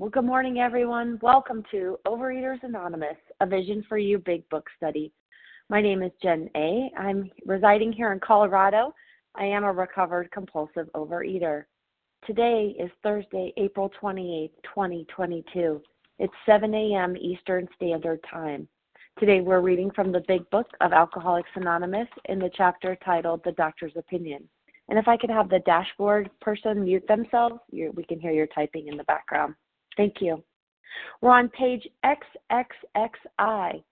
Well, good morning, everyone. Welcome to Overeaters Anonymous, a Vision for You Big Book Study. My name is Jen A. I'm residing here in Colorado. I am a recovered compulsive overeater. Today is Thursday, April 28, 2022. It's 7 a.m. Eastern Standard Time. Today we're reading from the Big Book of Alcoholics Anonymous in the chapter titled The Doctor's Opinion. And if I could have the dashboard person mute themselves, we can hear your typing in the background. Thank you. We're on page XXXI.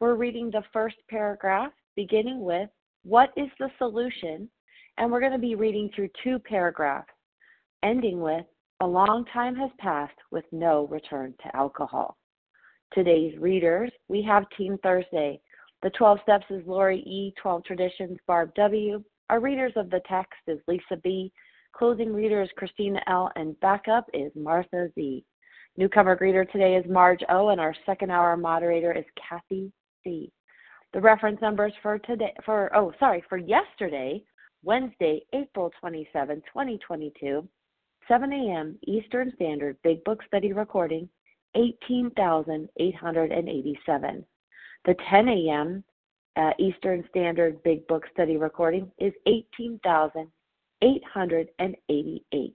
We're reading the first paragraph beginning with What is the solution? And we're going to be reading through two paragraphs, ending with A long time has passed with no return to alcohol. Today's readers, we have Team Thursday. The 12 Steps is Lori E., 12 Traditions, Barb W. Our readers of the text is Lisa B. Closing reader is Christina L. And backup is Martha Z. Newcomer greeter today is Marge O, and our second hour moderator is Kathy C. The reference numbers for today, for oh sorry, for yesterday, Wednesday, April 27, 2022, 7 a.m. Eastern Standard Big Book Study recording, 18,887. The 10 a.m. Uh, Eastern Standard Big Book Study recording is 18,888.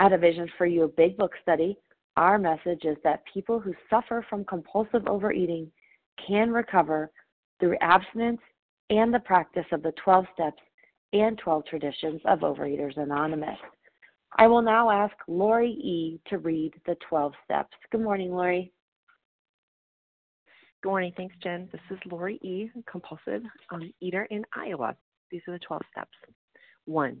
At a Vision for You a Big Book study, our message is that people who suffer from compulsive overeating can recover through abstinence and the practice of the 12 steps and 12 traditions of Overeaters Anonymous. I will now ask Lori E. to read the 12 steps. Good morning, Lori. Good morning. Thanks, Jen. This is Lori E., compulsive um, eater in Iowa. These are the 12 steps. One,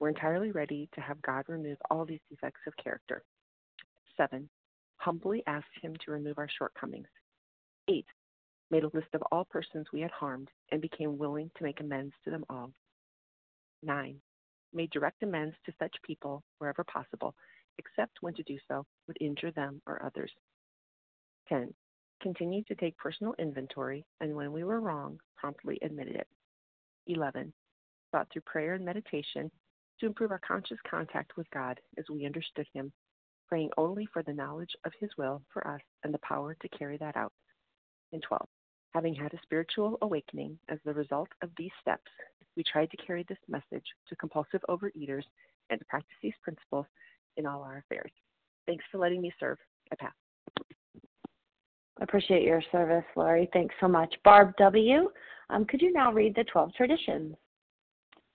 we're entirely ready to have God remove all these defects of character. Seven, humbly asked him to remove our shortcomings. Eight, made a list of all persons we had harmed and became willing to make amends to them all. Nine, made direct amends to such people wherever possible, except when to do so would injure them or others. 10. Continued to take personal inventory and when we were wrong, promptly admitted it. 11. Thought through prayer and meditation to improve our conscious contact with God as we understood Him, praying only for the knowledge of His will for us and the power to carry that out. And 12. Having had a spiritual awakening as the result of these steps, we tried to carry this message to compulsive overeaters and to practice these principles in all our affairs. Thanks for letting me serve. I pass. Appreciate your service, Lori. Thanks so much. Barb W., um, could you now read the 12 traditions?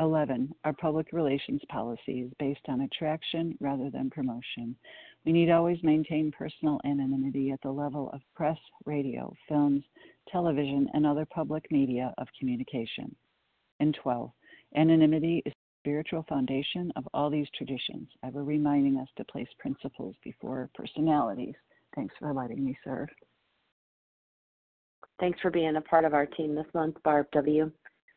11. Our public relations policy is based on attraction rather than promotion. We need always maintain personal anonymity at the level of press, radio, films, television, and other public media of communication. And 12. Anonymity is the spiritual foundation of all these traditions, ever reminding us to place principles before personalities. Thanks for letting me serve. Thanks for being a part of our team this month, Barb W.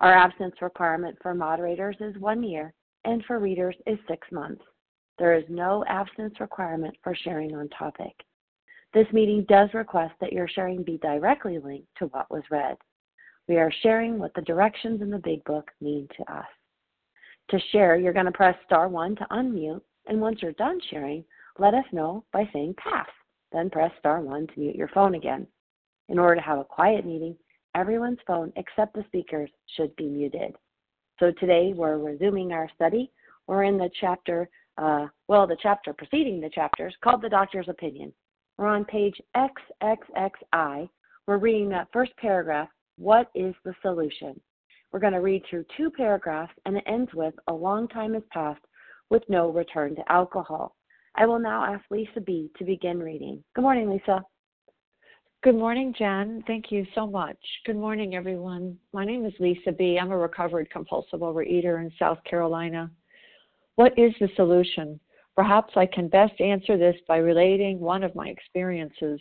Our abstinence requirement for moderators is one year, and for readers is six months. There is no abstinence requirement for sharing on topic. This meeting does request that your sharing be directly linked to what was read. We are sharing what the directions in the Big Book mean to us. To share, you're going to press star one to unmute, and once you're done sharing, let us know by saying pass. Then press star one to mute your phone again. In order to have a quiet meeting, everyone's phone except the speaker's should be muted. So today we're resuming our study. We're in the chapter, uh, well, the chapter preceding the chapters called The Doctor's Opinion. We're on page XXXI. We're reading that first paragraph, What is the Solution? We're going to read through two paragraphs and it ends with A long time has passed with no return to alcohol. I will now ask Lisa B. to begin reading. Good morning, Lisa. Good morning, Jen. Thank you so much. Good morning, everyone. My name is Lisa B. I'm a recovered compulsive overeater in South Carolina. What is the solution? Perhaps I can best answer this by relating one of my experiences.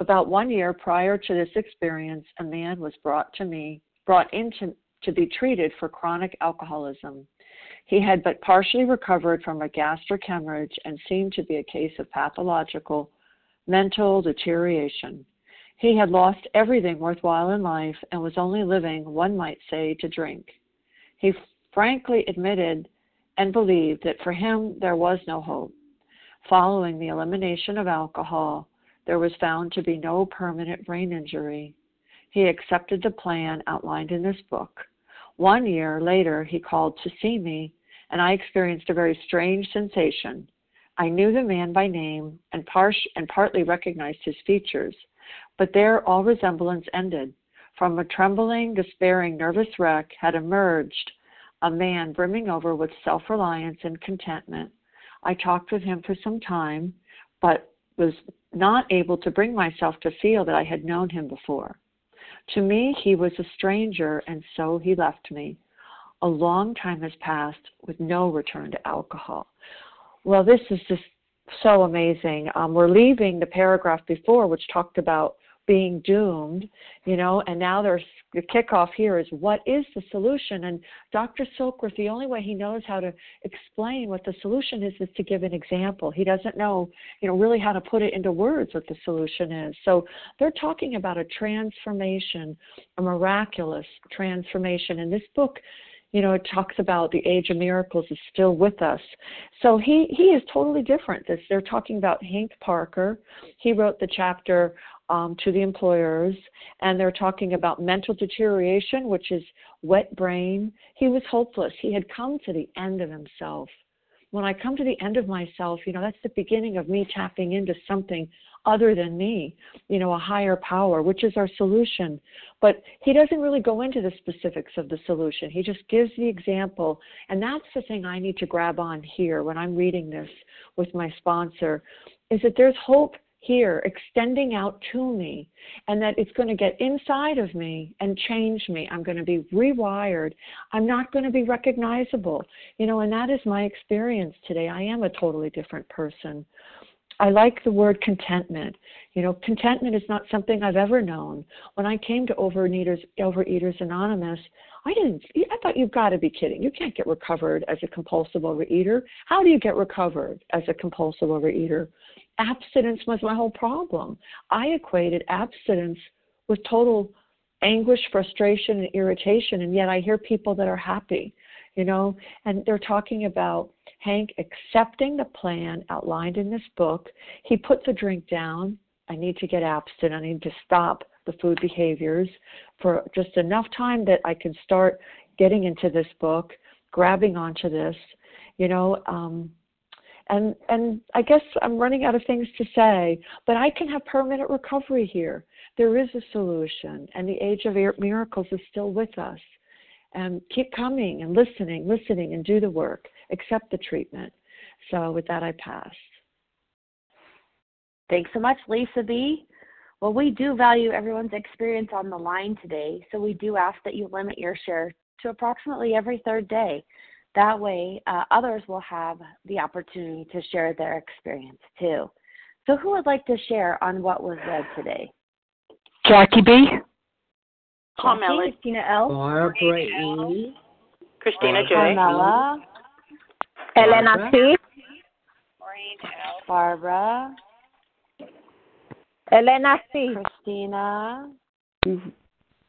About one year prior to this experience, a man was brought to me, brought in to, to be treated for chronic alcoholism. He had but partially recovered from a gastric hemorrhage and seemed to be a case of pathological mental deterioration. He had lost everything worthwhile in life and was only living, one might say, to drink. He frankly admitted and believed that for him there was no hope. Following the elimination of alcohol, there was found to be no permanent brain injury. He accepted the plan outlined in this book. One year later, he called to see me, and I experienced a very strange sensation. I knew the man by name and, and partly recognized his features. But there all resemblance ended. From a trembling, despairing, nervous wreck had emerged a man brimming over with self reliance and contentment. I talked with him for some time, but was not able to bring myself to feel that I had known him before. To me, he was a stranger, and so he left me. A long time has passed with no return to alcohol. Well, this is just so amazing. Um, we're leaving the paragraph before, which talked about being doomed, you know, and now there's the kickoff here is what is the solution? And Dr. Silkworth, the only way he knows how to explain what the solution is is to give an example. He doesn't know, you know, really how to put it into words what the solution is. So they're talking about a transformation, a miraculous transformation. And this book you know, it talks about the age of miracles is still with us. So he he is totally different. This they're talking about Hank Parker. He wrote the chapter um, to the employers, and they're talking about mental deterioration, which is wet brain. He was hopeless. He had come to the end of himself. When I come to the end of myself, you know, that's the beginning of me tapping into something other than me, you know, a higher power, which is our solution. But he doesn't really go into the specifics of the solution. He just gives the example. And that's the thing I need to grab on here when I'm reading this with my sponsor is that there's hope here extending out to me and that it's going to get inside of me and change me i'm going to be rewired i'm not going to be recognizable you know and that is my experience today i am a totally different person i like the word contentment you know contentment is not something i've ever known when i came to overeaters overeaters anonymous I didn't. I thought you've got to be kidding. You can't get recovered as a compulsive overeater. How do you get recovered as a compulsive overeater? Abstinence was my whole problem. I equated abstinence with total anguish, frustration, and irritation, and yet I hear people that are happy, you know, and they're talking about Hank accepting the plan outlined in this book. He puts the drink down. I need to get abstinent. I need to stop the food behaviors for just enough time that I can start getting into this book, grabbing onto this, you know. Um, and and I guess I'm running out of things to say, but I can have permanent recovery here. There is a solution, and the age of miracles is still with us. And keep coming and listening, listening, and do the work. Accept the treatment. So with that, I pass. Thanks so much, Lisa B. Well, we do value everyone's experience on the line today, so we do ask that you limit your share to approximately every third day. That way, uh, others will have the opportunity to share their experience too. So, who would like to share on what was read today? Jackie B. Carmela. Christina L. Barbara E. Christina J. Carmela. Elena C. Barbara. Elena C. Christina.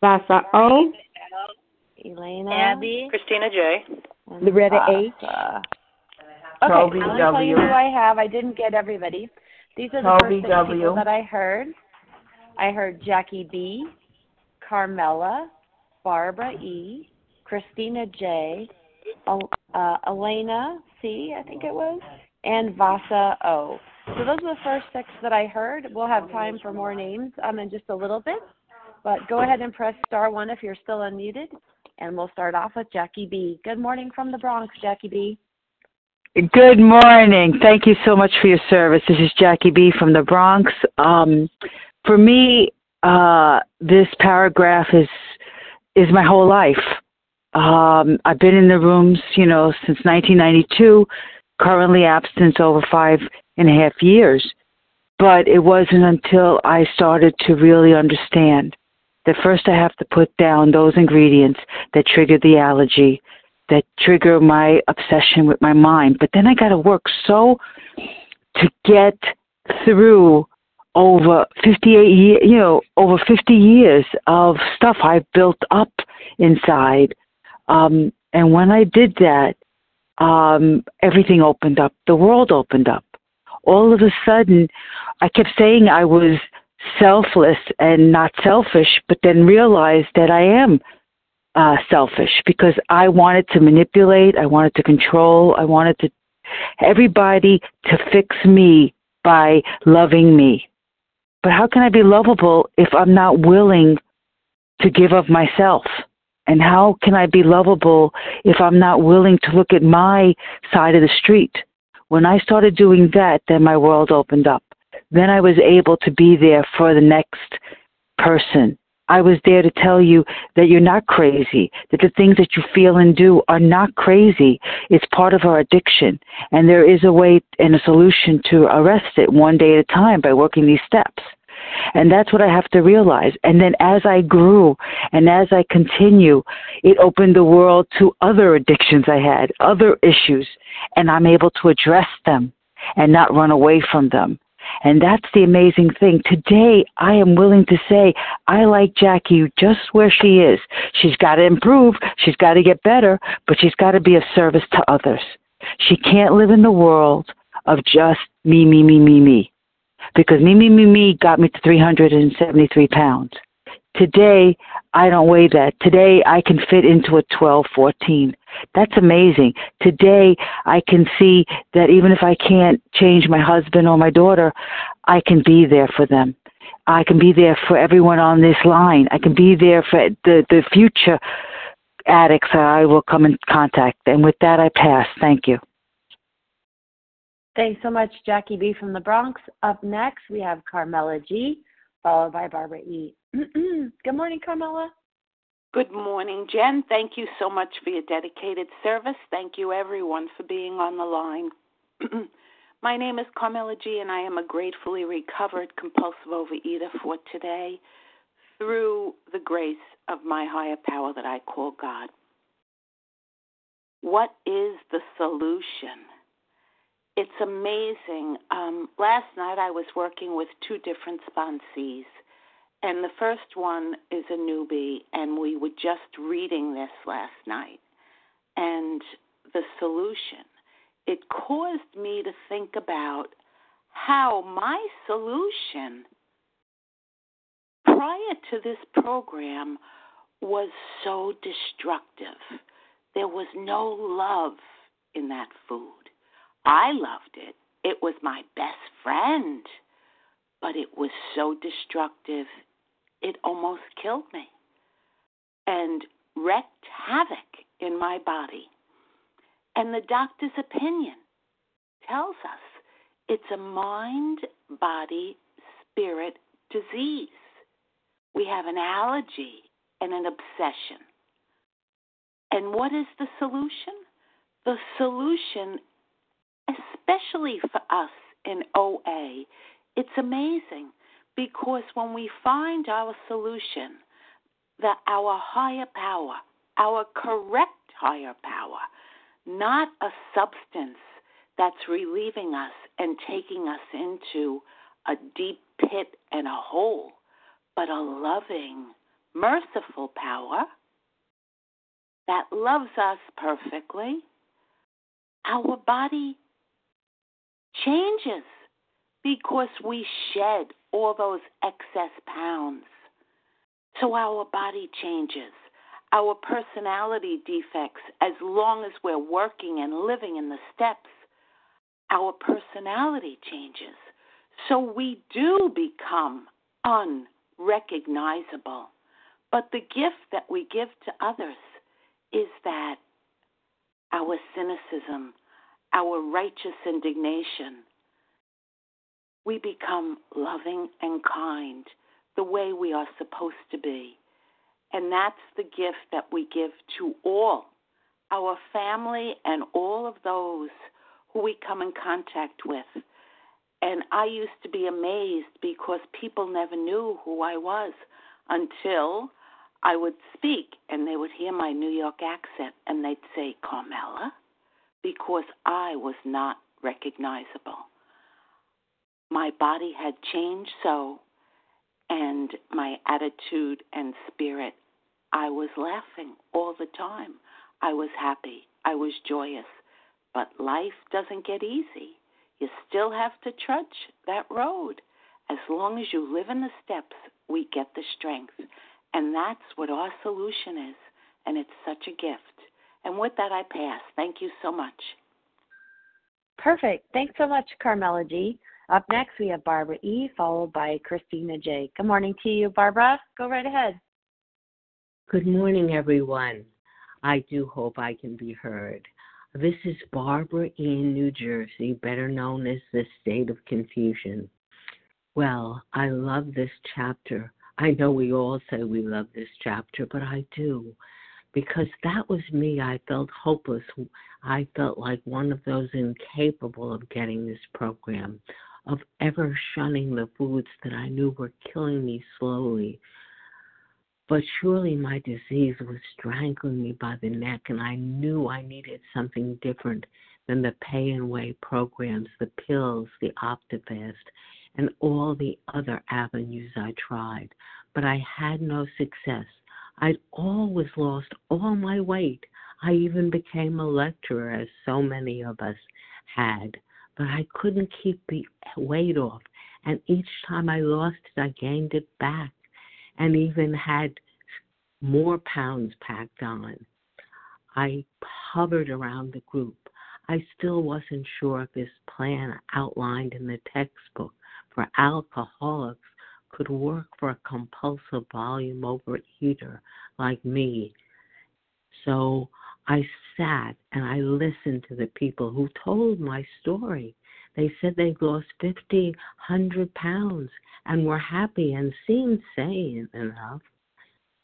Vasa O. Elena. Abby. Christina J. Loretta H. Okay, Toby I'm tell you who I have. I didn't get everybody. These are the Toby first six W. people that I heard. I heard Jackie B, Carmela, Barbara E, Christina J, uh, Elena C, I think it was, and Vasa O. So those are the first six that I heard. We'll have time for more names um, in just a little bit. But go ahead and press star one if you're still unmuted. And we'll start off with Jackie B. Good morning from the Bronx, Jackie B. Good morning. Thank you so much for your service. This is Jackie B from the Bronx. Um, for me, uh, this paragraph is is my whole life. Um, I've been in the rooms, you know, since 1992. Currently abstinent over five and a half years, but it wasn't until I started to really understand that first I have to put down those ingredients that trigger the allergy, that trigger my obsession with my mind. But then I got to work so to get through over 58 years, you know, over 50 years of stuff I've built up inside. Um, and when I did that, um, everything opened up. The world opened up. All of a sudden, I kept saying I was selfless and not selfish, but then realized that I am uh, selfish because I wanted to manipulate, I wanted to control, I wanted to everybody to fix me by loving me. But how can I be lovable if I'm not willing to give of myself? And how can I be lovable if I'm not willing to look at my side of the street? When I started doing that, then my world opened up then I was able to be there for the next person. I was there to tell you that you're not crazy, that the things that you feel and do are not crazy. It's part of our addiction. And there is a way and a solution to arrest it one day at a time by working these steps. And that's what I have to realize. And then as I grew and as I continue, it opened the world to other addictions I had, other issues, and I'm able to address them and not run away from them. And that's the amazing thing. Today, I am willing to say, I like Jackie just where she is. She's got to improve, she's got to get better, but she's got to be of service to others. She can't live in the world of just me, me, me, me, me. Because me, me, me, me got me to 373 pounds. Today, I don't weigh that. Today, I can fit into a 12, 14. That's amazing. Today, I can see that even if I can't change my husband or my daughter, I can be there for them. I can be there for everyone on this line. I can be there for the, the future addicts that I will come in contact. And with that, I pass. Thank you. Thanks so much, Jackie B. from the Bronx. Up next, we have Carmela G., followed by Barbara E. Good morning, Carmela. Good morning, Jen. Thank you so much for your dedicated service. Thank you, everyone, for being on the line. My name is Carmela G., and I am a gratefully recovered compulsive overeater for today through the grace of my higher power that I call God. What is the solution? It's amazing. Um, last night I was working with two different sponsees, and the first one is a newbie, and we were just reading this last night. And the solution, it caused me to think about how my solution prior to this program was so destructive. There was no love in that food. I loved it. It was my best friend, but it was so destructive, it almost killed me and wreaked havoc in my body. And the doctor's opinion tells us it's a mind, body, spirit disease. We have an allergy and an obsession. And what is the solution? The solution especially for us in OA, it's amazing because when we find our solution, that our higher power, our correct higher power, not a substance that's relieving us and taking us into a deep pit and a hole, but a loving, merciful power that loves us perfectly, our body changes because we shed all those excess pounds. So our body changes. Our personality defects, as long as we're working and living in the steps, our personality changes. So we do become unrecognizable. But the gift that we give to others is that our cynicism, our righteous indignation, we become loving and kind the way we are supposed to be. And that's the gift that we give to all our family and all of those who we come in contact with. And I used to be amazed because people never knew who I was until I would speak and they would hear my New York accent and they'd say, Carmela, because I was not recognizable. My body had changed so, and my attitude and spirit, I was laughing all the time. I was happy. I was joyous. But life doesn't get easy. You still have to trudge that road. As long as you live in the steps, we get the strength. And that's what our solution is. And it's such a gift. And with that, I pass. Thank you so much. Perfect. Thanks so much, Carmela G. Up next, we have Barbara E., followed by Christina J. Good morning to you, Barbara. Go right ahead. Good morning, everyone. I do hope I can be heard. This is Barbara E in New Jersey, better known as the State of Confusion. Well, I love this chapter. I know we all say we love this chapter, but I do because that was me. I felt hopeless. I felt like one of those incapable of getting this program, of ever shunning the foods that I knew were killing me slowly. But surely my disease was strangling me by the neck, and I knew I needed something different than the pay and weigh programs, the pills, the Optifast, and all the other avenues I tried. But I had no success. I'd always lost all my weight. I even became a lecturer, as so many of us had, but I couldn't keep the weight off. And each time I lost it, I gained it back. and even had more pounds packed on. I hovered around the group. I still wasn't sure if this plan outlined in the textbook for alcoholics could work for a compulsive volume overeater like me. So I sat and I listened to the people who told my story. They said they'd lost 50, 100 pounds and were happy and seemed sane enough.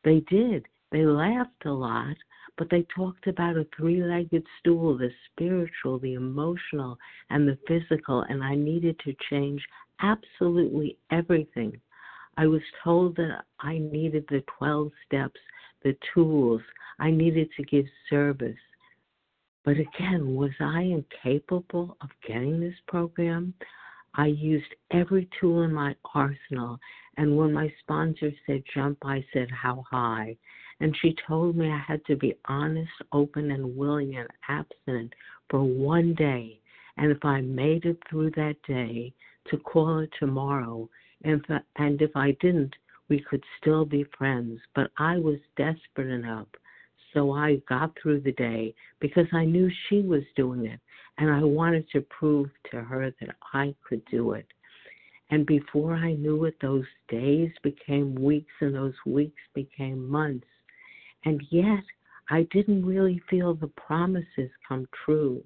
They did. They laughed a lot, but they talked about a three legged stool the spiritual, the emotional, and the physical, and I needed to change absolutely everything. I was told that I needed the 12 steps, the tools, I needed to give service. But again, was I incapable of getting this program? I used every tool in my arsenal, and when my sponsor said jump, I said how high. And she told me I had to be honest, open, and willing and abstinent for one day. And if I made it through that day, to call it tomorrow. And if, and if I didn't, we could still be friends. But I was desperate enough so I got through the day because I knew she was doing it and I wanted to prove to her that I could do it. And before I knew it, those days became weeks and those weeks became months. And yet, I didn't really feel the promises come true.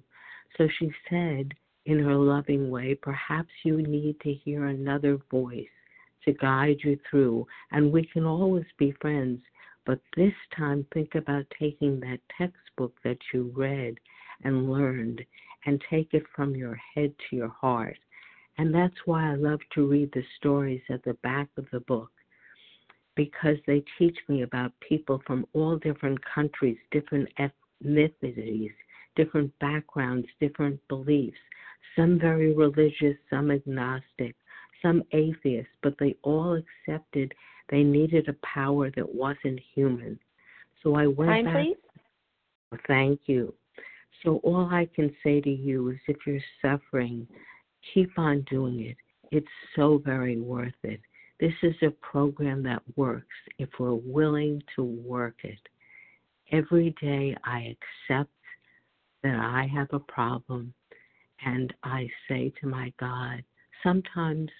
So she said, in her loving way, perhaps you need to hear another voice to guide you through, and we can always be friends but this time, think about taking that textbook that you read and learned and take it from your head to your heart. And that's why I love to read the stories at the back of the book because they teach me about people from all different countries, different ethnicities, different backgrounds, different beliefs, some very religious, some agnostic, some atheists, but they all accepted they needed a power that wasn't human. So I went Time, back. please. Oh, thank you. So all I can say to you is if you're suffering, keep on doing it. It's so very worth it. This is a program that works if we're willing to work it. Every day I accept that I have a problem and I say to my God, sometimes,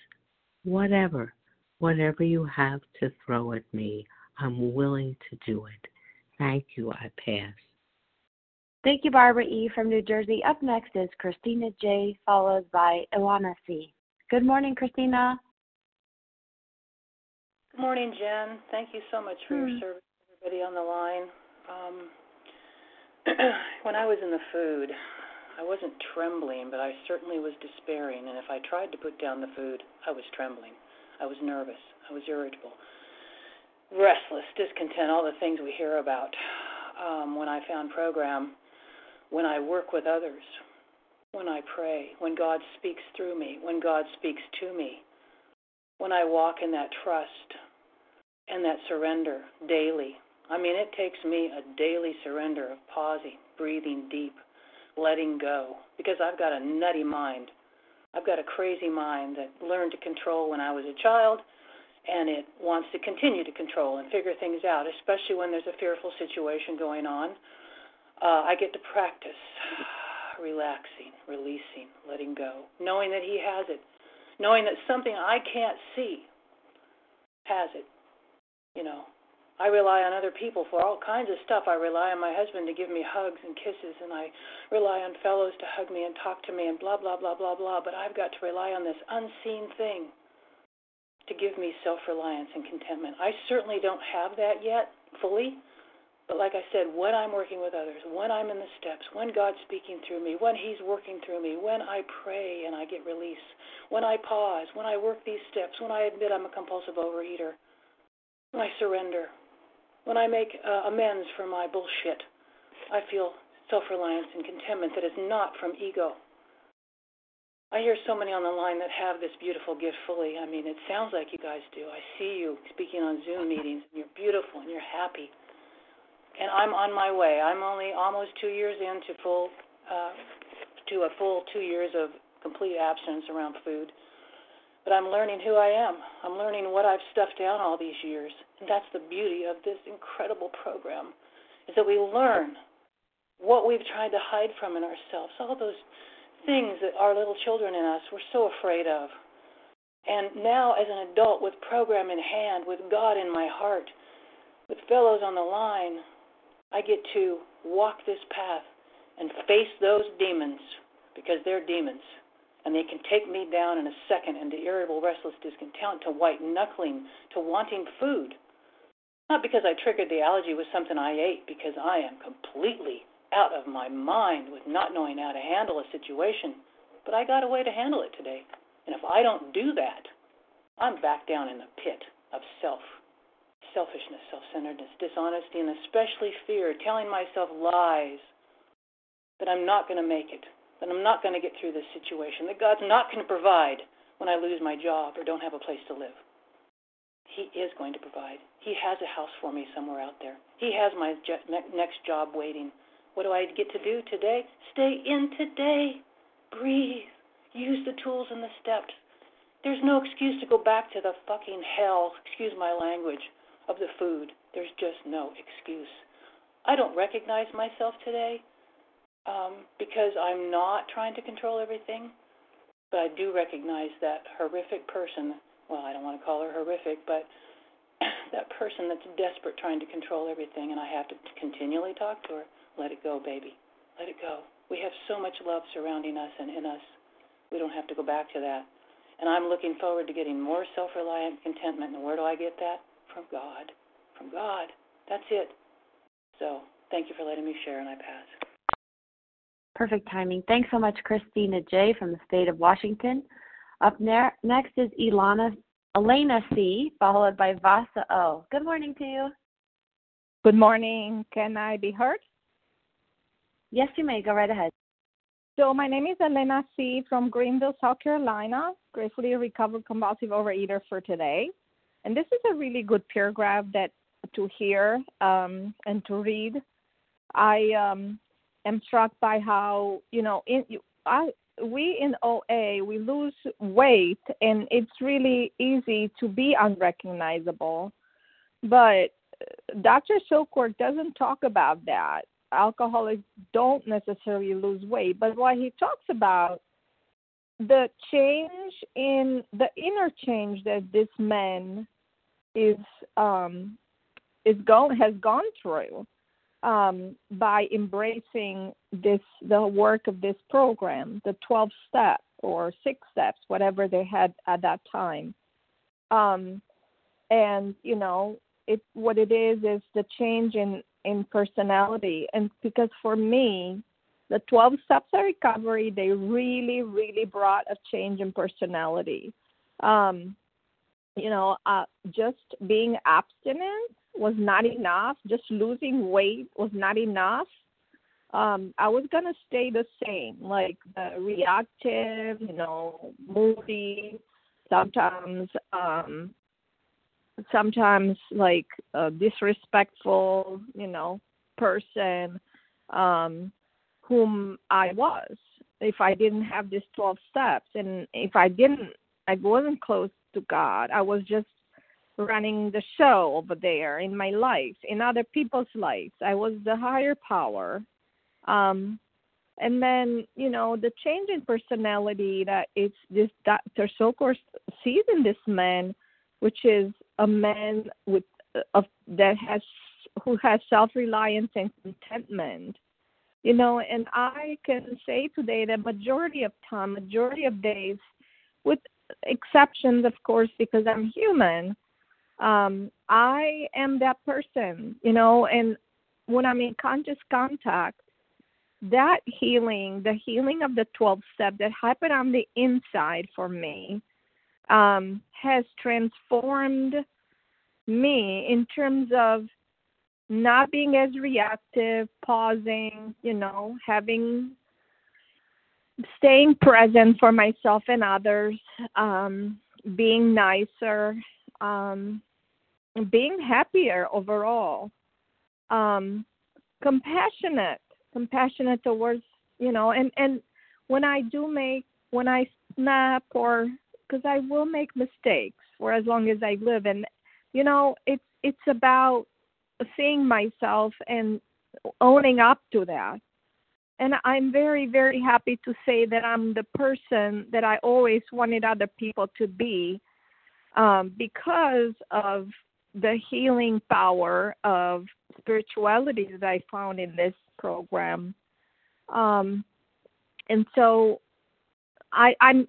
whatever, Whatever you have to throw at me, I'm willing to do it. Thank you. I pass. Thank you, Barbara E. from New Jersey. Up next is Christina J., followed by Ilana C. Good morning, Christina. Good morning, Jen. Thank you so much for Hmm. your service, everybody on the line. Um, when I was in the food, I wasn't trembling, but I certainly was despairing. And if I tried to put down the food, I was trembling. I was nervous. I was irritable, restless, discontent, all the things we hear about. Um, when I found program, when I work with others, when I pray, when God speaks through me, when God speaks to me, when I walk in that trust and that surrender daily. I mean, it takes me a daily surrender of pausing, breathing deep, letting go, because I've got a nutty mind. I've got a crazy mind that learned to control when I was a child, and it wants to continue to control and figure things out, especially when there's a fearful situation going on. Uh, I get to practice relaxing, releasing, letting go, knowing that He has it, knowing that something I can't see has it. You know, I rely on other people for all kinds of stuff. I rely on my husband to give me hugs and kisses, and I rely on fellows to hug me and talk to me, and blah, blah, blah, blah, blah. But I've got to rely on this unseen thing to give me self reliance and contentment. I certainly don't have that yet fully. But like I said, when I'm working with others, when I'm in the steps, when God's speaking through me, when He's working through me, when I pray and I get release, when I pause, when I work these steps, when I admit I'm a compulsive overeater, when I surrender, when I make uh, amends for my bullshit, I feel self reliance and contentment that is not from ego. I hear so many on the line that have this beautiful gift fully. I mean, it sounds like you guys do. I see you speaking on Zoom meetings, and you're beautiful and you're happy. And I'm on my way. I'm only almost two years into full, uh, to a full two years of complete abstinence around food. But I'm learning who I am. I'm learning what I've stuffed down all these years. That's the beauty of this incredible program is that we learn what we've tried to hide from in ourselves, all those things that our little children in us were so afraid of. And now, as an adult with program in hand, with God in my heart, with fellows on the line, I get to walk this path and face those demons because they're demons. And they can take me down in a second into irritable, restless discontent, to white knuckling, to wanting food. Not because I triggered the allergy with something I ate, because I am completely out of my mind with not knowing how to handle a situation. But I got a way to handle it today. And if I don't do that, I'm back down in the pit of self selfishness, self centeredness, dishonesty, and especially fear, telling myself lies that I'm not going to make it, that I'm not going to get through this situation, that God's not going to provide when I lose my job or don't have a place to live. He is going to provide. He has a house for me somewhere out there. He has my next job waiting. What do I get to do today? Stay in today. Breathe. Use the tools and the steps. There's no excuse to go back to the fucking hell, excuse my language, of the food. There's just no excuse. I don't recognize myself today um, because I'm not trying to control everything, but I do recognize that horrific person. Well, I don't want to call her horrific, but that person that's desperate trying to control everything, and I have to continually talk to her. Let it go, baby. Let it go. We have so much love surrounding us and in us. We don't have to go back to that. And I'm looking forward to getting more self reliant contentment. And where do I get that? From God. From God. That's it. So thank you for letting me share, and I pass. Perfect timing. Thanks so much, Christina J. from the state of Washington. Up ne- next is Ilana, Elena C., followed by Vasa O. Good morning to you. Good morning. Can I be heard? Yes, you may. Go right ahead. So my name is Elena C. from Greenville, South Carolina, gratefully recovered compulsive overeater for today. And this is a really good paragraph that to hear um, and to read. I um, am struck by how you know in I, we in OA we lose weight and it's really easy to be unrecognizable, but Dr. Silkworth doesn't talk about that alcoholics don't necessarily lose weight, but what he talks about the change in the inner change that this man is um, is going has gone through um, by embracing this the work of this program, the twelve steps or six steps, whatever they had at that time. Um, and you know, it what it is is the change in in personality and because for me the 12 steps of recovery they really really brought a change in personality um you know uh just being abstinent was not enough. Just losing weight was not enough. Um i was to stay the same like uh, reactive you know moody. Sometimes um sometimes like a disrespectful, you know, person um, whom I was. If I didn't have these 12 steps and if I didn't, I wasn't close to God. I was just running the show over there in my life, in other people's lives. I was the higher power. Um, and then, you know, the change in personality that it's this Dr. Silkworth sees in this man, which is a man with uh, of that has who has self reliance and contentment you know and i can say today that majority of time majority of days with exceptions of course because i'm human um i am that person you know and when i'm in conscious contact that healing the healing of the 12 step that happened on the inside for me um, has transformed me in terms of not being as reactive, pausing, you know, having staying present for myself and others, um, being nicer, um, being happier overall, um, compassionate, compassionate towards, you know, and and when I do make when I snap or because I will make mistakes for as long as I live. And you know, it's it's about seeing myself and owning up to that. And I'm very, very happy to say that I'm the person that I always wanted other people to be um, because of the healing power of spirituality that I found in this program. Um, and so I, I'm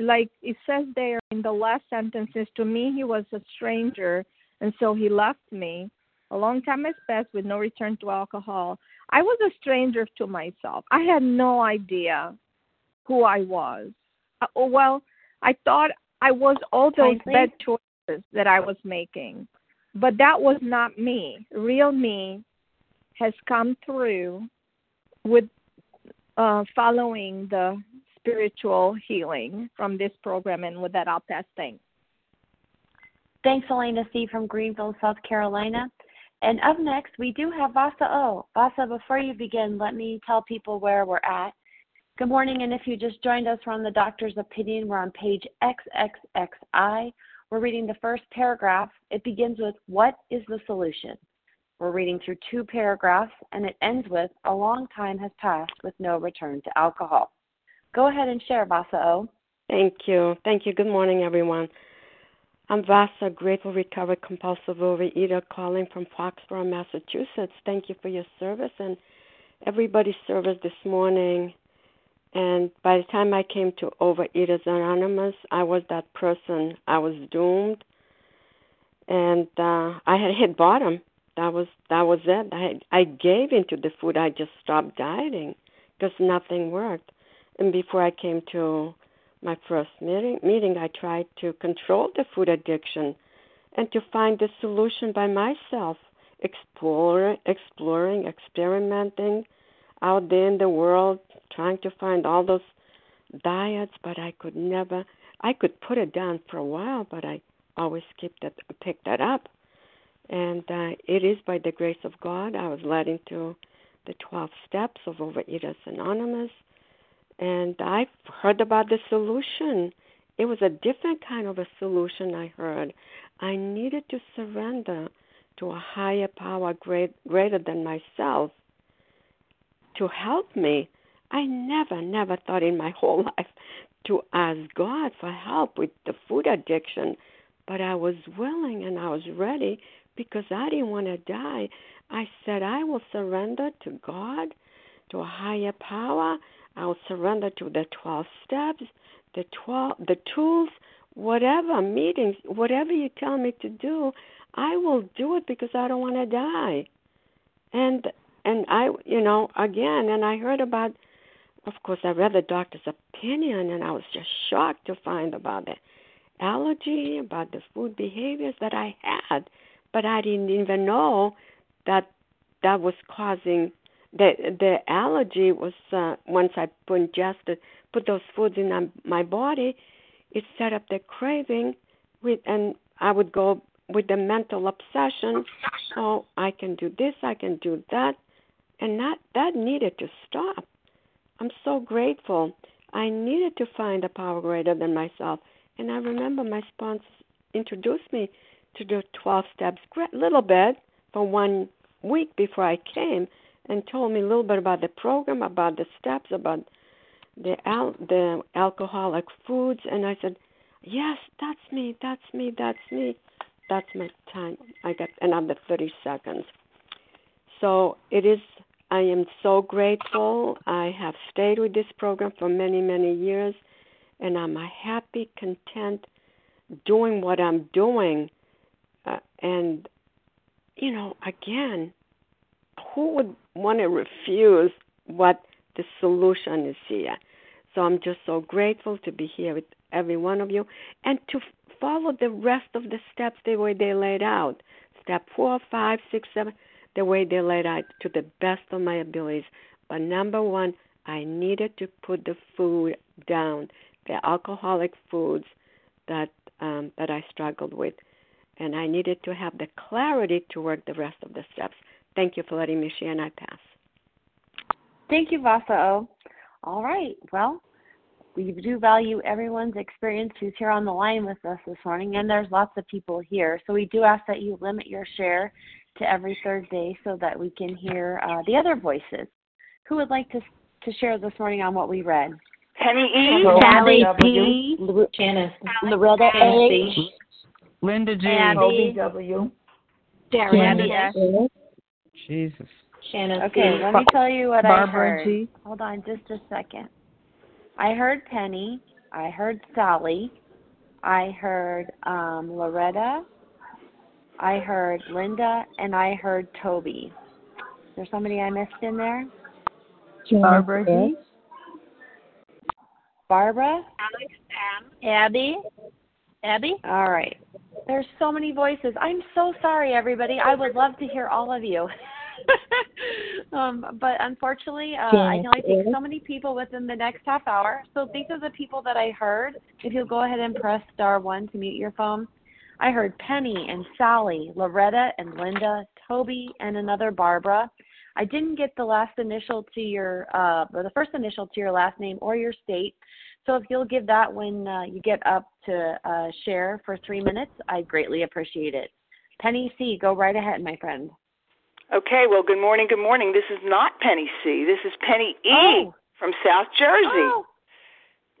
like it says there in the last sentences to me he was a stranger and so he left me a long time has passed with no return to alcohol i was a stranger to myself i had no idea who i was uh, well i thought i was all those bad choices that i was making but that was not me real me has come through with uh, following the spiritual healing from this program. And with that, I'll pass things. Thanks, Elena C. from Greenville, South Carolina. And up next, we do have Vasa O. Vasa, before you begin, let me tell people where we're at. Good morning, and if you just joined us, we're on the doctor's opinion. We're on page XXXI. We're reading the first paragraph. It begins with, What is the solution? We're reading through two paragraphs, and it ends with, A long time has passed with no return to alcohol. Go ahead and share, Vasa O. Thank you. Thank you. Good morning, everyone. I'm Vasa, grateful recovered compulsive overeater, calling from Foxborough, Massachusetts. Thank you for your service and everybody's service this morning. And by the time I came to Overeaters Anonymous, I was that person. I was doomed, and uh, I had hit bottom. That was that was it. I I gave into the food. I just stopped dieting because nothing worked. And before I came to my first meeting, meeting, I tried to control the food addiction and to find the solution by myself, exploring, exploring, experimenting out there in the world, trying to find all those diets, but I could never. I could put it down for a while, but I always keep that, pick that up. And uh, it is by the grace of God I was led into the 12 steps of Overeaters Anonymous and I heard about the solution. It was a different kind of a solution I heard. I needed to surrender to a higher power great, greater than myself to help me. I never, never thought in my whole life to ask God for help with the food addiction, but I was willing and I was ready because I didn't want to die. I said, I will surrender to God, to a higher power. I'll surrender to the 12 steps, the 12 the tools, whatever meetings, whatever you tell me to do, I will do it because I don't want to die. And and I, you know, again, and I heard about of course I read the doctor's opinion and I was just shocked to find about the allergy, about the food behaviors that I had, but I didn't even know that that was causing the the allergy was uh, once I put ingested put those foods in my body, it set up the craving with and I would go with the mental obsession. Oh, I can do this, I can do that, and that that needed to stop. I'm so grateful. I needed to find a power greater than myself, and I remember my sponsor introduced me to the 12 steps, a little bit for one week before I came and told me a little bit about the program, about the steps, about the al- the alcoholic foods, and I said, "Yes, that's me. That's me. That's me. That's my time." I got another 30 seconds. So it is. I am so grateful. I have stayed with this program for many, many years, and I'm happy, content doing what I'm doing. Uh, and you know, again, who would want to refuse what the solution is here? So I'm just so grateful to be here with every one of you and to follow the rest of the steps the way they laid out. Step four, five, six, seven, the way they laid out to the best of my abilities. But number one, I needed to put the food down, the alcoholic foods that um, that I struggled with, and I needed to have the clarity to work the rest of the steps. Thank you for letting me share, and I pass. Thank you, Vasa O. All right. Well, We do value everyone's experience who's here on the line with us this morning, and there's lots of people here. So we do ask that you limit your share to every third day so that we can hear uh, the other voices. Who would like to to share this morning on what we read? Penny E. Sally P. Janice. Loretta A. Linda G. Abby. W. Darren S. Jesus. Shannon Okay, C. let me tell you what I Barbara heard. G. Hold on just a second. I heard Penny. I heard Sally. I heard um, Loretta. I heard Linda, and I heard Toby. Is there somebody I missed in there? Barbara G. Barbara? Alex M. Abby. Abby. All right. There's so many voices. I'm so sorry, everybody. I would love to hear all of you. um, but unfortunately, uh, I can only take so many people within the next half hour. So these are the people that I heard. If you'll go ahead and press star one to mute your phone. I heard Penny and Sally, Loretta and Linda, Toby and another Barbara. I didn't get the last initial to your, uh, or the first initial to your last name or your state. So if you'll give that when uh, you get up to uh, share for three minutes, I'd greatly appreciate it. Penny C, go right ahead, my friend. Okay, well, good morning, good morning. This is not Penny C. This is Penny E Oh. from South Jersey. Oh,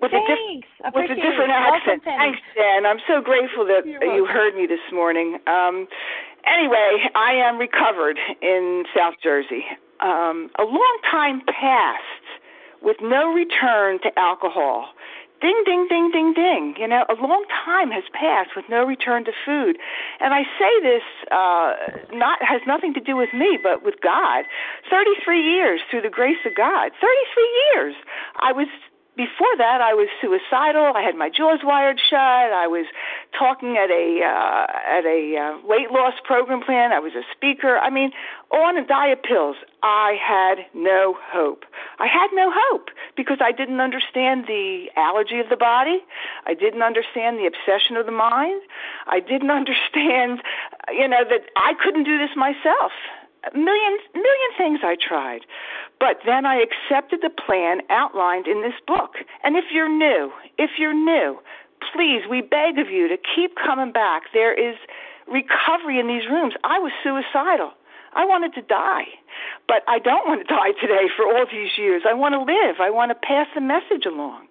with a diff- with a different. Welcome, accent. Thanks, Jen. I'm so grateful that you heard me this morning. Um, anyway, I am recovered in South Jersey. Um, a long time passed with no return to alcohol. Ding, ding, ding, ding, ding. You know, a long time has passed with no return to food. And I say this uh, not has nothing to do with me, but with God. 33 years through the grace of God. 33 years. I was before that I was suicidal. I had my jaws wired shut. I was talking at a uh, at a uh, weight loss program plan. I was a speaker. I mean, on a diet pills. I had no hope. I had no hope because I didn't understand the allergy of the body. I didn't understand the obsession of the mind. I didn't understand, you know, that I couldn't do this myself million million things I tried. But then I accepted the plan outlined in this book. And if you're new, if you're new, please, we beg of you to keep coming back. There is recovery in these rooms. I was suicidal. I wanted to die. But I don't want to die today for all these years. I want to live. I want to pass the message along.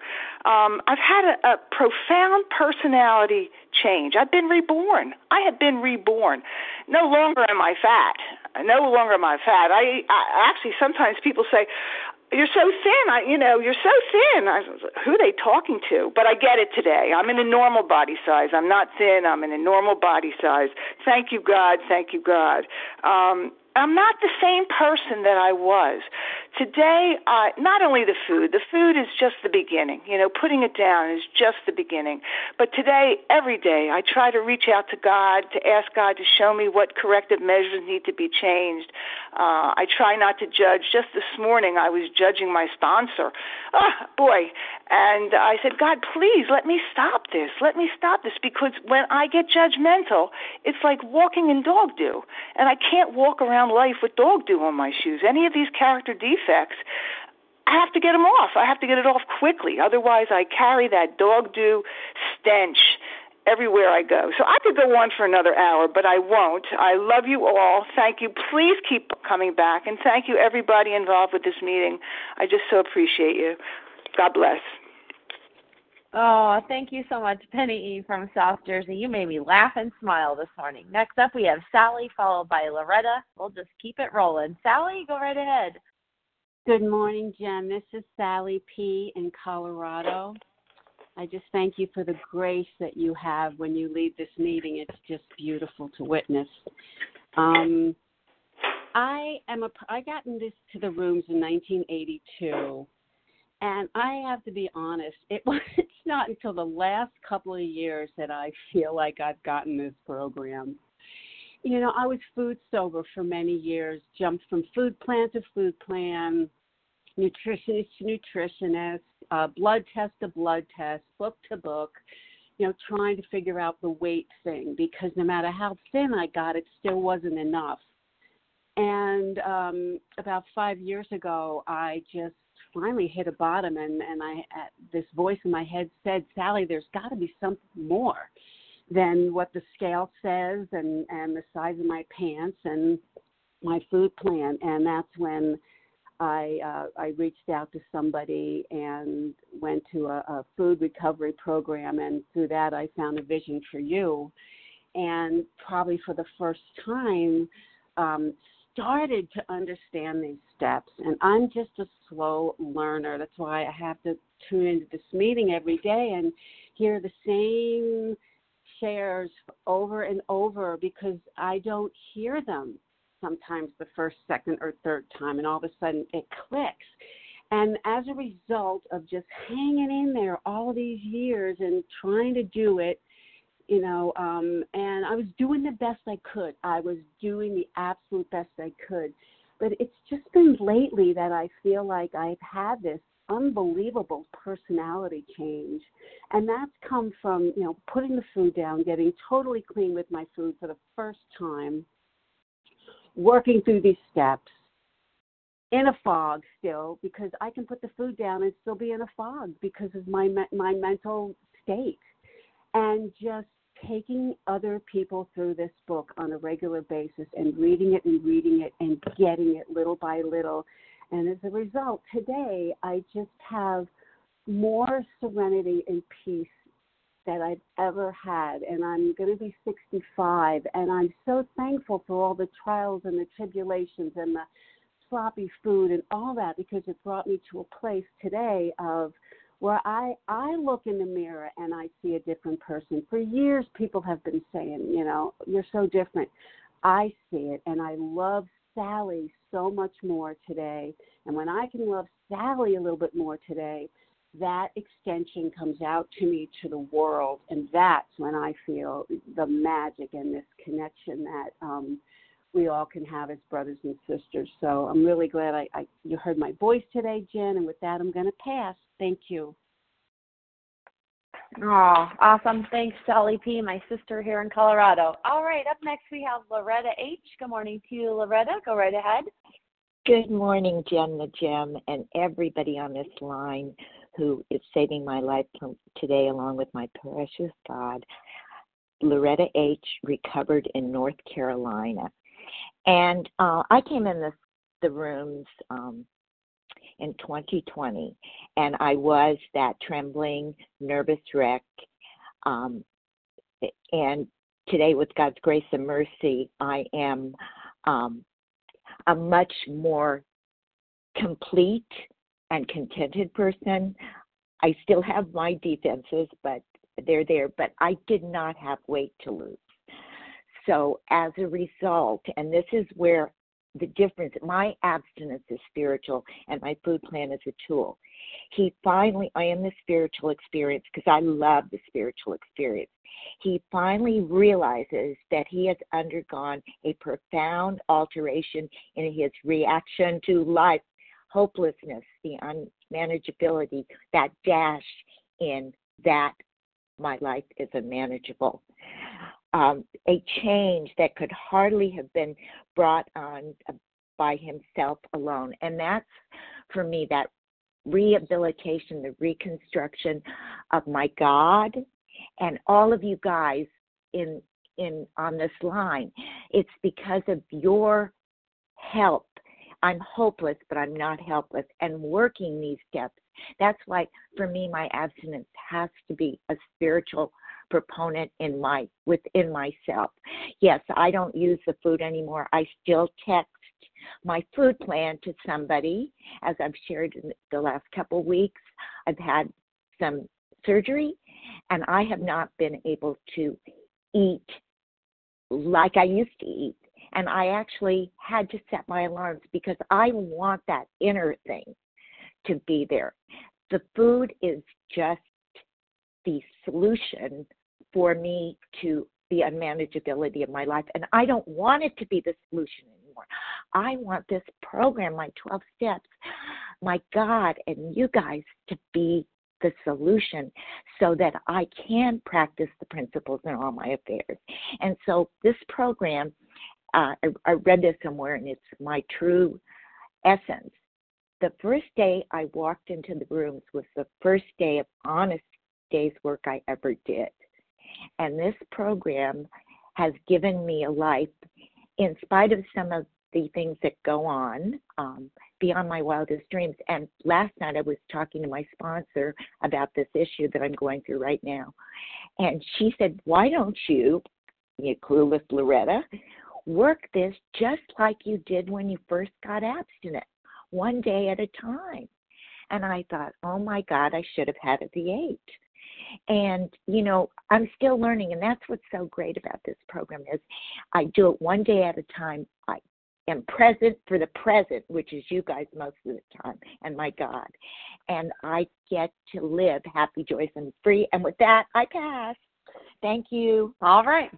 Um, I've had a, a profound personality change. I've been reborn. I have been reborn. No longer am I fat. No longer am I fat. I, I actually sometimes people say, "You're so thin." I, you know, you're so thin. I, who are they talking to? But I get it today. I'm in a normal body size. I'm not thin. I'm in a normal body size. Thank you, God. Thank you, God. Um, I'm not the same person that I was. Today, uh, not only the food, the food is just the beginning. You know, putting it down is just the beginning. But today, every day, I try to reach out to God, to ask God to show me what corrective measures need to be changed. Uh, I try not to judge. Just this morning, I was judging my sponsor. Oh, boy. And I said, God, please let me stop this. Let me stop this because when I get judgmental, it's like walking in dog do. And I can't walk around life with dog do on my shoes. Any of these character defects, I have to get them off. I have to get it off quickly. Otherwise, I carry that dog do stench everywhere I go. So I could go on for another hour, but I won't. I love you all. Thank you. Please keep coming back. And thank you, everybody involved with this meeting. I just so appreciate you. God bless. Oh, thank you so much, Penny E. from South Jersey. You made me laugh and smile this morning. Next up, we have Sally, followed by Loretta. We'll just keep it rolling. Sally, go right ahead. Good morning, Jen. This is Sally P. in Colorado. I just thank you for the grace that you have when you lead this meeting. It's just beautiful to witness. Um, I am a. I got into to the rooms in 1982, and I have to be honest. It was. It's not until the last couple of years that I feel like I've gotten this program. You know, I was food sober for many years. Jumped from food plan to food plan, nutritionist to nutritionist, uh, blood test to blood test, book to book, you know, trying to figure out the weight thing because no matter how thin I got, it still wasn't enough. And um, about five years ago, I just finally hit a bottom, and and I uh, this voice in my head said, Sally, there's got to be something more than what the scale says and and the size of my pants and my food plan, and that's when I uh, I reached out to somebody and went to a, a food recovery program, and through that I found a vision for you, and probably for the first time um, started to understand these steps. And I'm just a slow learner. That's why I have to tune into this meeting every day and hear the same over and over because I don't hear them sometimes the first, second, or third time, and all of a sudden it clicks. And as a result of just hanging in there all these years and trying to do it, you know, um, and I was doing the best I could. I was doing the absolute best I could. But it's just been lately that I feel like I've had this unbelievable personality change. And that's come from, you know, putting the food down, getting totally clean with my food for the first time, working through these steps in a fog still because I can put the food down and still be in a fog because of my my mental state and just taking other people through this book on a regular basis and reading it and reading it and getting it little by little and as a result today I just have more serenity and peace that I've ever had. And I'm going to be 65. And I'm so thankful for all the trials and the tribulations and the sloppy food and all that because it brought me to a place today of where I I look in the mirror and I see a different person. For years people have been saying, you know, you're so different. I see it and I love Sally so much more today. And when I can love Sally a little bit more today, that extension comes out to me to the world, and that's when I feel the magic and this connection that um, we all can have as brothers and sisters. So I'm really glad I, I you heard my voice today, Jen, and with that I'm going to pass. Thank you. Oh, awesome. Thanks, Sally P., my sister here in Colorado. All right, up next we have Loretta H. Good morning to you, Loretta. Go right ahead. Good morning, Jen the Gem, and everybody on this line who is saving my life today, along with my precious God. Loretta H. recovered in North Carolina. And uh, I came in the, the rooms um, in 2020, and I was that trembling, nervous wreck. Um, and today, with God's grace and mercy, I am um, a much more complete and contented person. I still have my defenses, but they're there, but I did not have weight to lose. So as a result, and this is where the difference, my abstinence is spiritual and my food plan is a tool. He finally, I am the spiritual experience because I love the spiritual experience. He finally realizes that he has undergone a profound alteration in his reaction to life hopelessness, the unmanageability, that dash in that my life is unmanageable. Um, a change that could hardly have been brought on by himself alone. And that's, for me, that rehabilitation, the reconstruction of my God and all of you guys in in on this line. It's because of your help I'm hopeless, but I'm not helpless, and working these steps. That's why, for me, my abstinence has to be a spiritual proponent in my within myself. Yes, I don't use the food anymore. I still text my food plan to somebody, as I've shared in the last couple of weeks. I've had some surgery, and I have not been able to eat like I used to eat and I actually had to set my alarms because I want that inner thing to be there. The food is just the solution for me to the unmanageability of my life. And I don't want it to be the solution anymore. I want this program, my 12 steps, my God, and you guys to be the solution so that I can practice the principles in all my affairs. And so this program uh, I, I read this somewhere, and it's my true essence the first day I walked into the rooms was the first day of honest day's work I ever did. And this program has given me a life in spite of some of the things that go on um, beyond my wildest dreams. And last night I was talking to my sponsor about this issue that I'm going through right now. And she said, Why don't you, you clueless Loretta, work this just like you did when you first got abstinent, one day at a time? And I thought, Oh my God, I should have had it the eight and you know i'm still learning and that's what's so great about this program is i do it one day at a time i am present for the present, which is you guys most of the time, and my God. And I get to live happy, joyous, and free. And with that, I pass. Thank you. All right.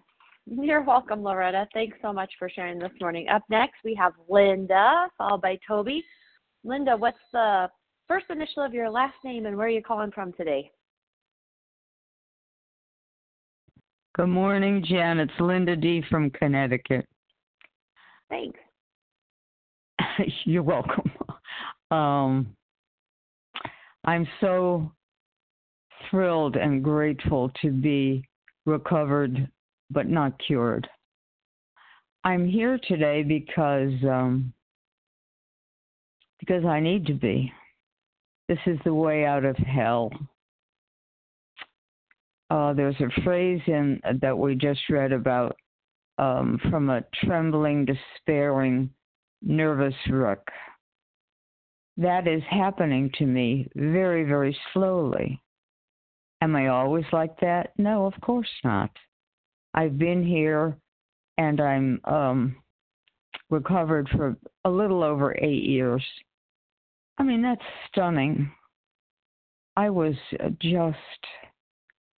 You're welcome, Loretta. Thanks so much for sharing this morning. Up next, we have Linda, followed by Toby. Linda, what's the first initial of your last name and where are you calling from today? Good morning, Jen. It's Linda D. from Connecticut. Thanks. You're welcome. Um, I'm so thrilled and grateful to be recovered but not cured. I'm here today because um, because I need to be. This is the way out of hell. Uh, there's a phrase in that we just read about um, from a trembling, despairing nervous rook. That is happening to me very, very slowly. Am I always like that? No, of course not. I've been here and I'm um, recovered for a little over eight years. I mean, that's stunning. I was just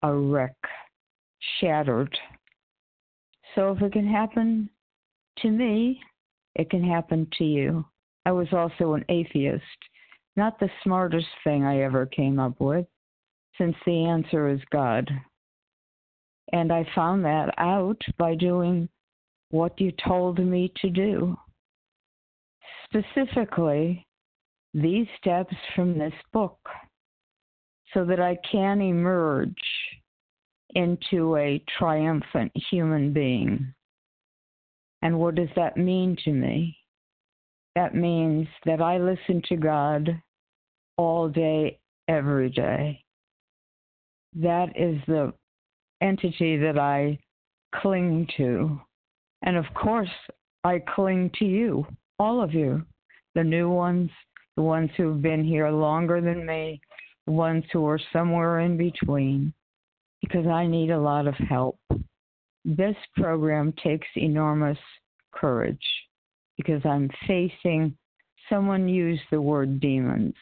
a wreck, shattered. So if it can happen to me, it can happen to you. I was also an atheist, not the smartest thing I ever came up with, since the answer is God. And I found that out by doing what you told me to do. Specifically, these steps from this book, so that I can emerge into a triumphant human being. And what does that mean to me? That means that I listen to God all day, every day. That is the entity that I cling to. And of course, I cling to you, all of you, the new ones, the ones who've been here longer than me, ones who are somewhere in between, because I need a lot of help. This program takes enormous courage because I'm facing someone used the word demons.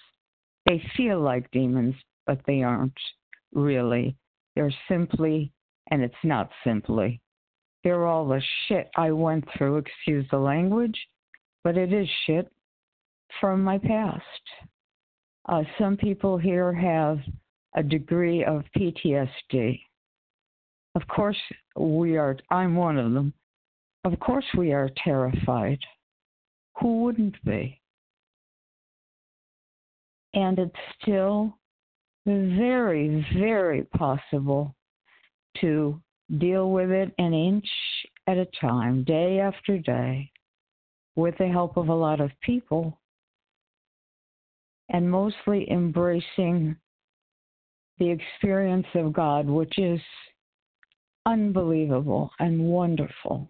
They feel like demons, but they aren't really. They're simply, and it's not simply, they're all the shit I went through, excuse the language, but it is shit from my past. Uh, some people here have a degree of PTSD. Of course, we are, I'm one of them. Of course, we are terrified. Who wouldn't be? And it's still very, very possible to deal with it an inch at a time, day after day, with the help of a lot of people, and mostly embracing the experience of God, which is unbelievable and wonderful.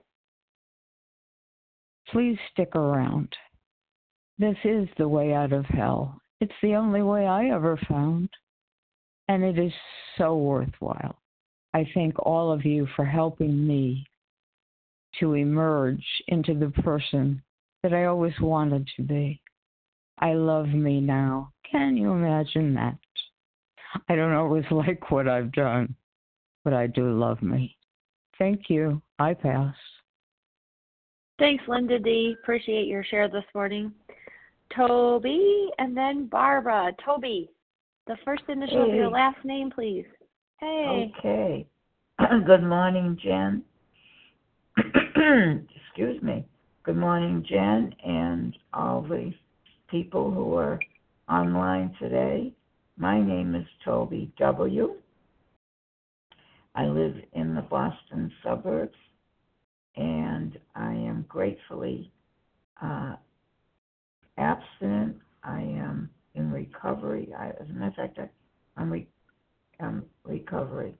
Please stick around. This is the way out of hell. It's the only way I ever found, and it is so worthwhile. I thank all of you for helping me to emerge into the person that I always wanted to be. I love me now. Can you imagine that? I don't always like what I've done, but I do love me. Thank you. I pass. Thanks, Linda D. Appreciate your share this morning. Toby and then Barbara. Toby, the first initial hey. of your last name, please. Hey. Okay. Good morning, Jen. Excuse me. Good morning, Jen, and all the people who are online today. My name is Toby W. I live in the Boston suburbs, and I am gratefully uh, abstinent. I am in recovery. I, as a matter of fact, I, I'm, re, recovery.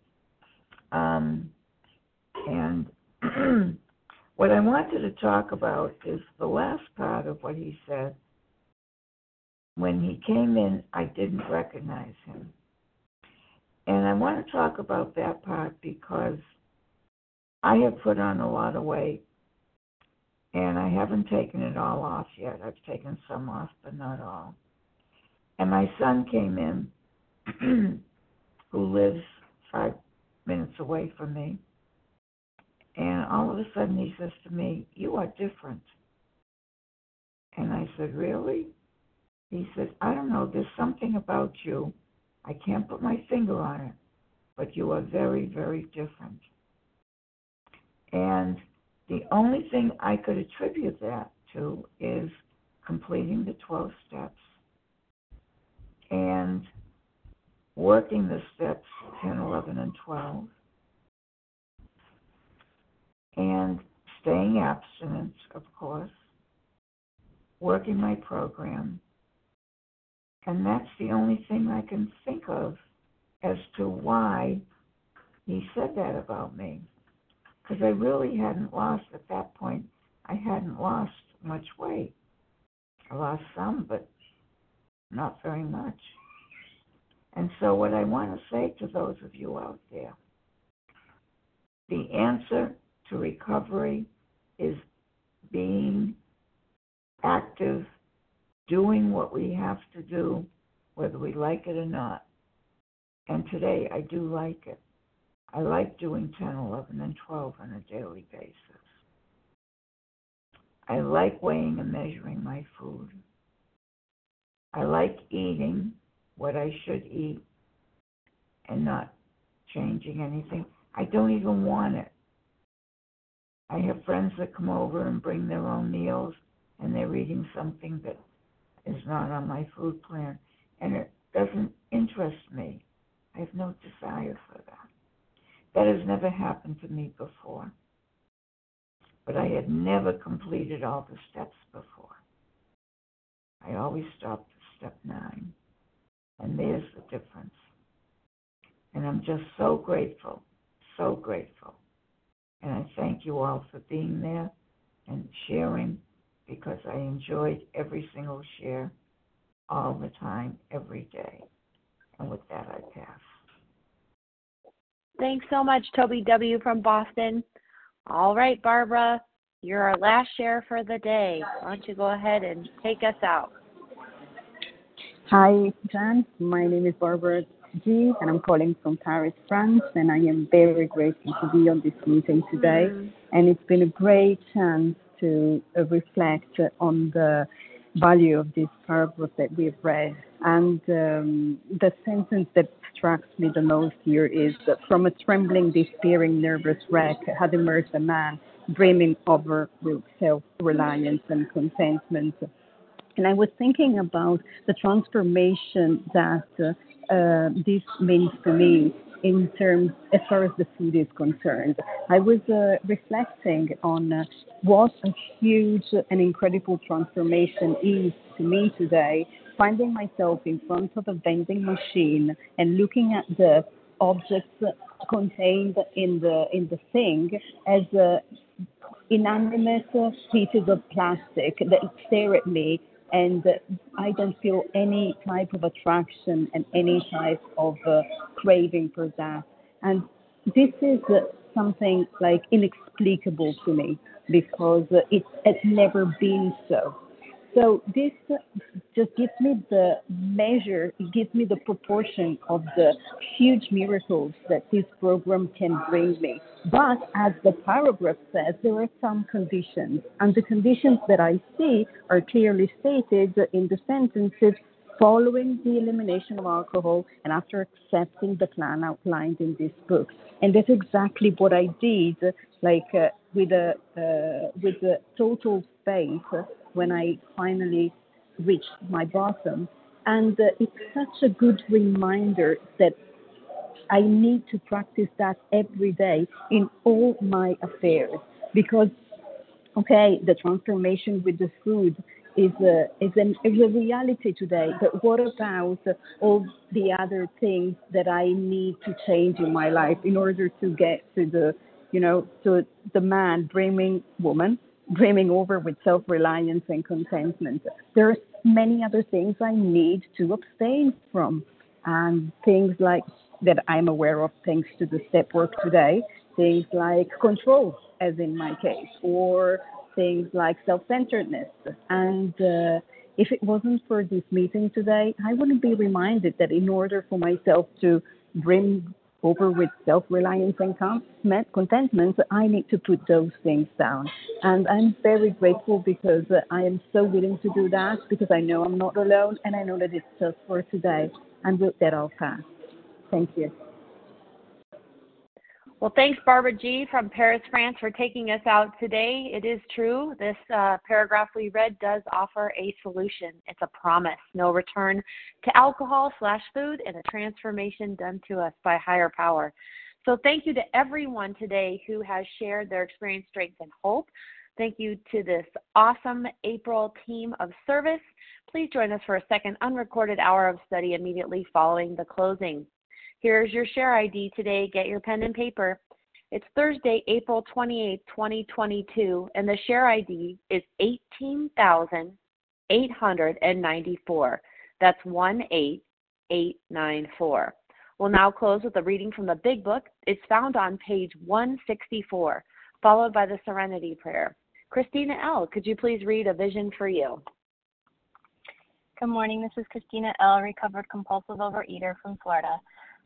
Um, and what I wanted to talk about is the last part of what he said. When he came in, I didn't recognize him. And I want to talk about that part because I have put on a lot of weight and I haven't taken it all off yet. I've taken some off, but not all. And my son came in, who lives five minutes away from me, and all of a sudden he says to me, You are different. And I said, Really? He says, I don't know, there's something about you. I can't put my finger on it, but you are very, very different. And the only thing I could attribute that to is completing the 12 steps and working the steps 10, 11, and 12 and staying abstinent, of course, working my program. And that's the only thing I can think of as to why he said that about me. Because I really hadn't lost, at that point, I hadn't lost much weight. I lost some, but not very much. And so, what I want to say to those of you out there the answer to recovery is being active, doing what we have to do, whether we like it or not. And today I do like it. I like doing 10, 11, and 12 on a daily basis. I like weighing and measuring my food. I like eating what I should eat and not changing anything. I don't even want it. I have friends that come over and bring their own meals, and they're eating something that is not on my food plan, and it doesn't interest me. I have no desire for that. That has never happened to me before. But I had never completed all the steps before. I always stopped at step nine. And there's the difference. And I'm just so grateful, so grateful and I thank you all for being there and sharing because I enjoyed every single share all the time, every day. And with that, I pass. Thanks so much, Toby W. from Boston. All right, Barbara, you're our last share for the day. Why don't you go ahead and take us out? Hi, Jan. My name is Barbara G, and I'm calling from Paris, France, and I am very grateful to be on this meeting today. Mm-hmm. And it's been a great chance to reflect on the value of this paragraph that we've read. And um, the sentence that strikes me the most here is that from a trembling, despairing, nervous wreck had emerged a man dreaming over with self reliance and contentment. And I was thinking about the transformation that uh, uh, this means to me in terms as far as the food is concerned. I was uh, reflecting on uh, what a huge and incredible transformation is to me today, finding myself in front of a vending machine and looking at the objects contained in the in the thing as uh, inanimate pieces of plastic that stare at me and I don't feel any type of attraction and any type of uh, craving for that. And this is uh, something like inexplicable to me because uh, it has never been so. So this just gives me the measure, it gives me the proportion of the huge miracles that this program can bring me. But as the paragraph says, there are some conditions, and the conditions that I see are clearly stated in the sentences following the elimination of alcohol and after accepting the plan outlined in this book. And that's exactly what I did, like uh, with a uh, with a total faith when I finally reached my bottom. And uh, it's such a good reminder that I need to practice that every day in all my affairs because, okay, the transformation with the food is a, is, an, is a reality today. But what about all the other things that I need to change in my life in order to get to the, you know, to the man dreaming woman, dreaming over with self-reliance and contentment. There are many other things I need to abstain from, and things like that I'm aware of thanks to the step work today. Things like control, as in my case, or things like self-centeredness. And uh, if it wasn't for this meeting today, I wouldn't be reminded that in order for myself to bring over with self-reliance and contentment, I need to put those things down. And I'm very grateful because uh, I am so willing to do that because I know I'm not alone and I know that it's just for today. And with that, I'll pass. Thank you. Well, thanks, Barbara G. from Paris, France, for taking us out today. It is true, this uh, paragraph we read does offer a solution. It's a promise no return to alcohol slash food and a transformation done to us by higher power. So, thank you to everyone today who has shared their experience, strength, and hope. Thank you to this awesome April team of service. Please join us for a second unrecorded hour of study immediately following the closing. Here's your share ID today. Get your pen and paper. It's Thursday, April 28, 2022, and the share ID is 18,894. That's 18894. We'll now close with a reading from the Big Book. It's found on page 164, followed by the Serenity Prayer. Christina L., could you please read A Vision for You? Good morning. This is Christina L., recovered compulsive overeater from Florida.